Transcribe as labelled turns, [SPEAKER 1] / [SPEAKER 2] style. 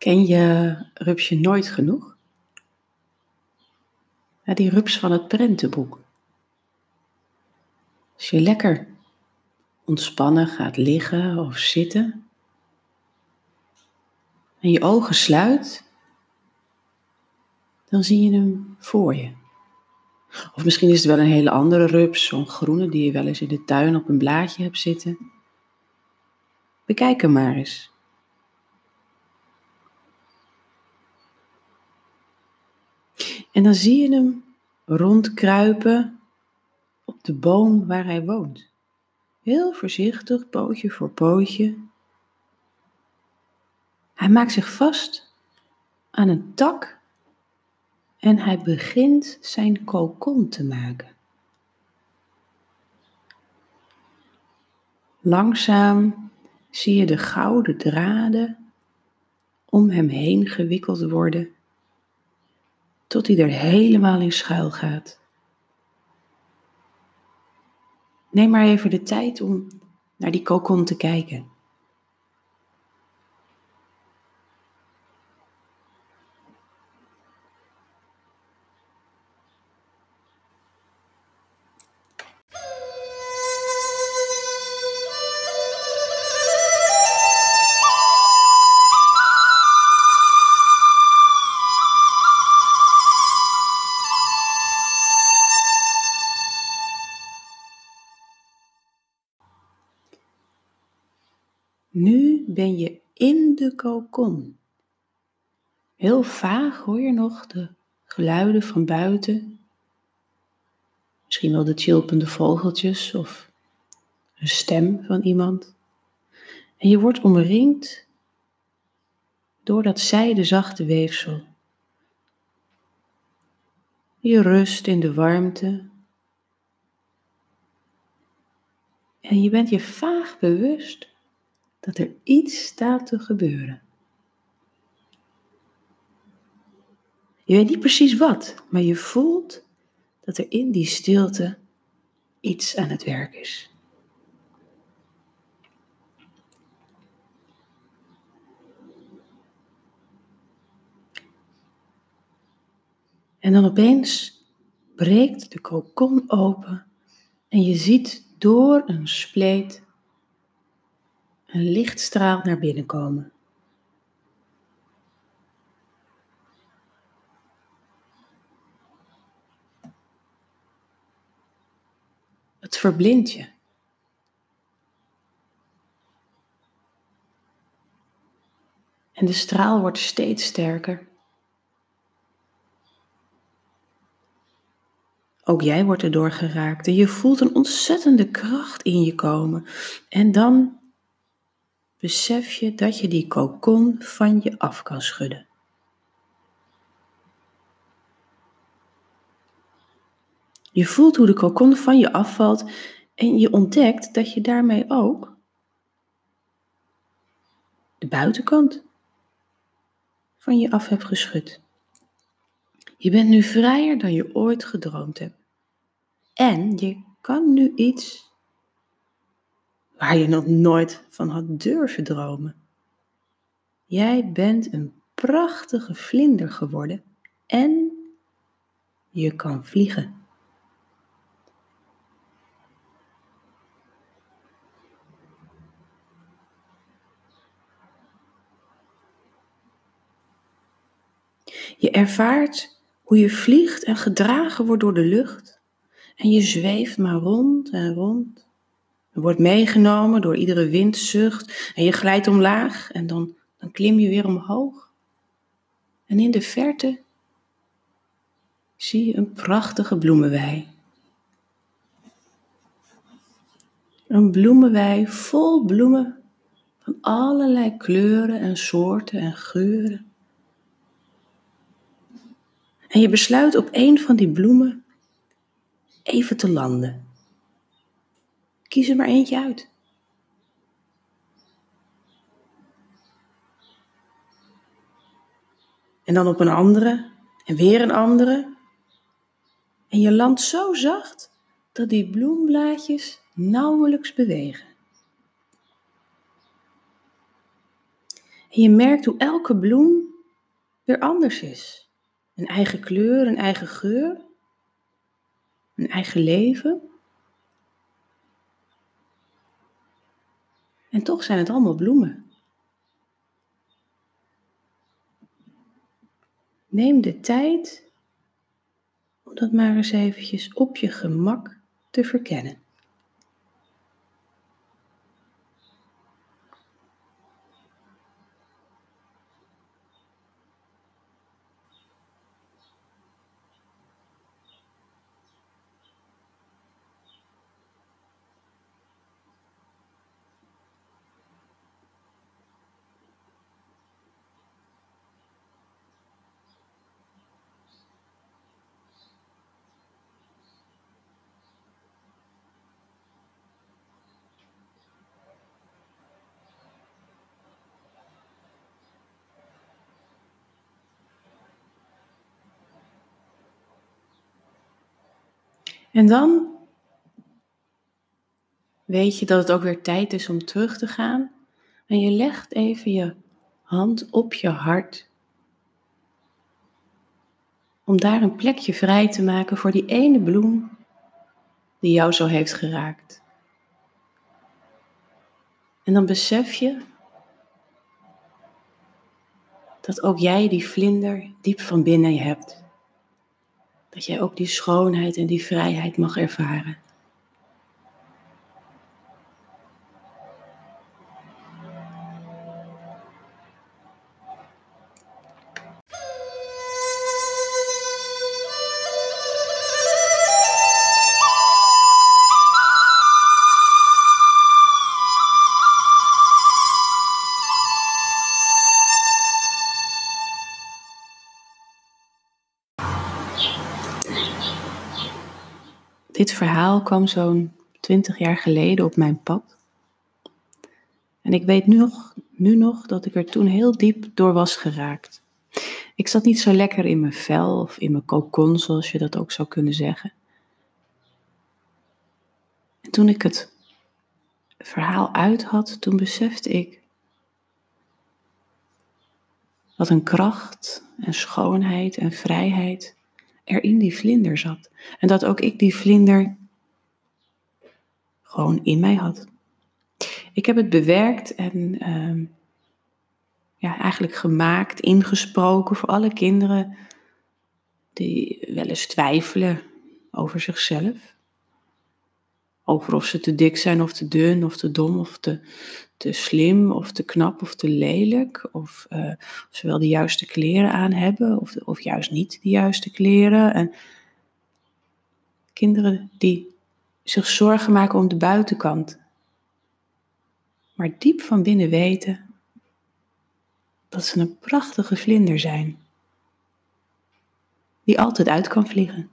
[SPEAKER 1] Ken je rupsje nooit genoeg? Ja, die rups van het prentenboek. Als je lekker ontspannen gaat liggen of zitten en je ogen sluit, dan zie je hem voor je. Of misschien is het wel een hele andere rups, zo'n groene die je wel eens in de tuin op een blaadje hebt zitten. Bekijk hem maar eens. En dan zie je hem rondkruipen op de boom waar hij woont. Heel voorzichtig, pootje voor pootje. Hij maakt zich vast aan een tak en hij begint zijn kokon te maken. Langzaam zie je de gouden draden om hem heen gewikkeld worden, tot hij er helemaal in schuil gaat. Neem maar even de tijd om naar die kokon te kijken. Ben je in de kokon. Heel vaag hoor je nog de geluiden van buiten. Misschien wel de chilpende vogeltjes of een stem van iemand. En je wordt omringd door dat zijde zachte weefsel. Je rust in de warmte. En je bent je vaag bewust dat er iets staat te gebeuren. Je weet niet precies wat, maar je voelt dat er in die stilte iets aan het werk is. En dan opeens breekt de kokon open en je ziet door een spleet een lichtstraal naar binnen komen. Het verblindt je. En de straal wordt steeds sterker. Ook jij wordt erdoor geraakt en je voelt een ontzettende kracht in je komen. En dan besef je dat je die kokon van je af kan schudden. Je voelt hoe de kokon van je afvalt en je ontdekt dat je daarmee ook de buitenkant van je af hebt geschud. Je bent nu vrijer dan je ooit gedroomd hebt. En je kan nu iets waar je nog nooit van had durven dromen. Jij bent een prachtige vlinder geworden en je kan vliegen. Je ervaart hoe je vliegt en gedragen wordt door de lucht en je zweeft maar rond en rond wordt meegenomen door iedere windzucht en je glijdt omlaag en dan, dan klim je weer omhoog. En in de verte zie je een prachtige bloemenwei. Een bloemenwei vol bloemen van allerlei kleuren en soorten en geuren. En je besluit op een van die bloemen even te landen. Kies er maar eentje uit. En dan op een andere en weer een andere. En je landt zo zacht dat die bloemblaadjes nauwelijks bewegen. En je merkt hoe elke bloem weer anders is. Een eigen kleur, een eigen geur, een eigen leven. En toch zijn het allemaal bloemen. Neem de tijd om dat maar eens eventjes op je gemak te verkennen. En dan weet je dat het ook weer tijd is om terug te gaan. En je legt even je hand op je hart. Om daar een plekje vrij te maken voor die ene bloem die jou zo heeft geraakt. En dan besef je dat ook jij die vlinder diep van binnen hebt dat jij ook die schoonheid en die vrijheid mag ervaren. Dit verhaal kwam zo'n twintig jaar geleden op mijn pad. En ik weet nu nog, nu nog dat ik er toen heel diep door was geraakt. Ik zat niet zo lekker in mijn vel of in mijn kokon, zoals je dat ook zou kunnen zeggen. En toen ik het verhaal uit had, toen besefte ik wat een kracht en schoonheid en vrijheid er in die vlinder zat. En dat ook ik die vlinder gewoon in mij had. Ik heb het bewerkt en ehm, ja, eigenlijk gemaakt, ingesproken voor alle kinderen die wel eens twijfelen over zichzelf. Over of ze te dik zijn of te dun of te dom of te, te slim of te knap of te lelijk. Of, uh, of ze wel de juiste kleren aan hebben of, of juist niet de juiste kleren. En kinderen die zich zorgen maken om de buitenkant. Maar diep van binnen weten dat ze een prachtige vlinder zijn. Die altijd uit kan vliegen.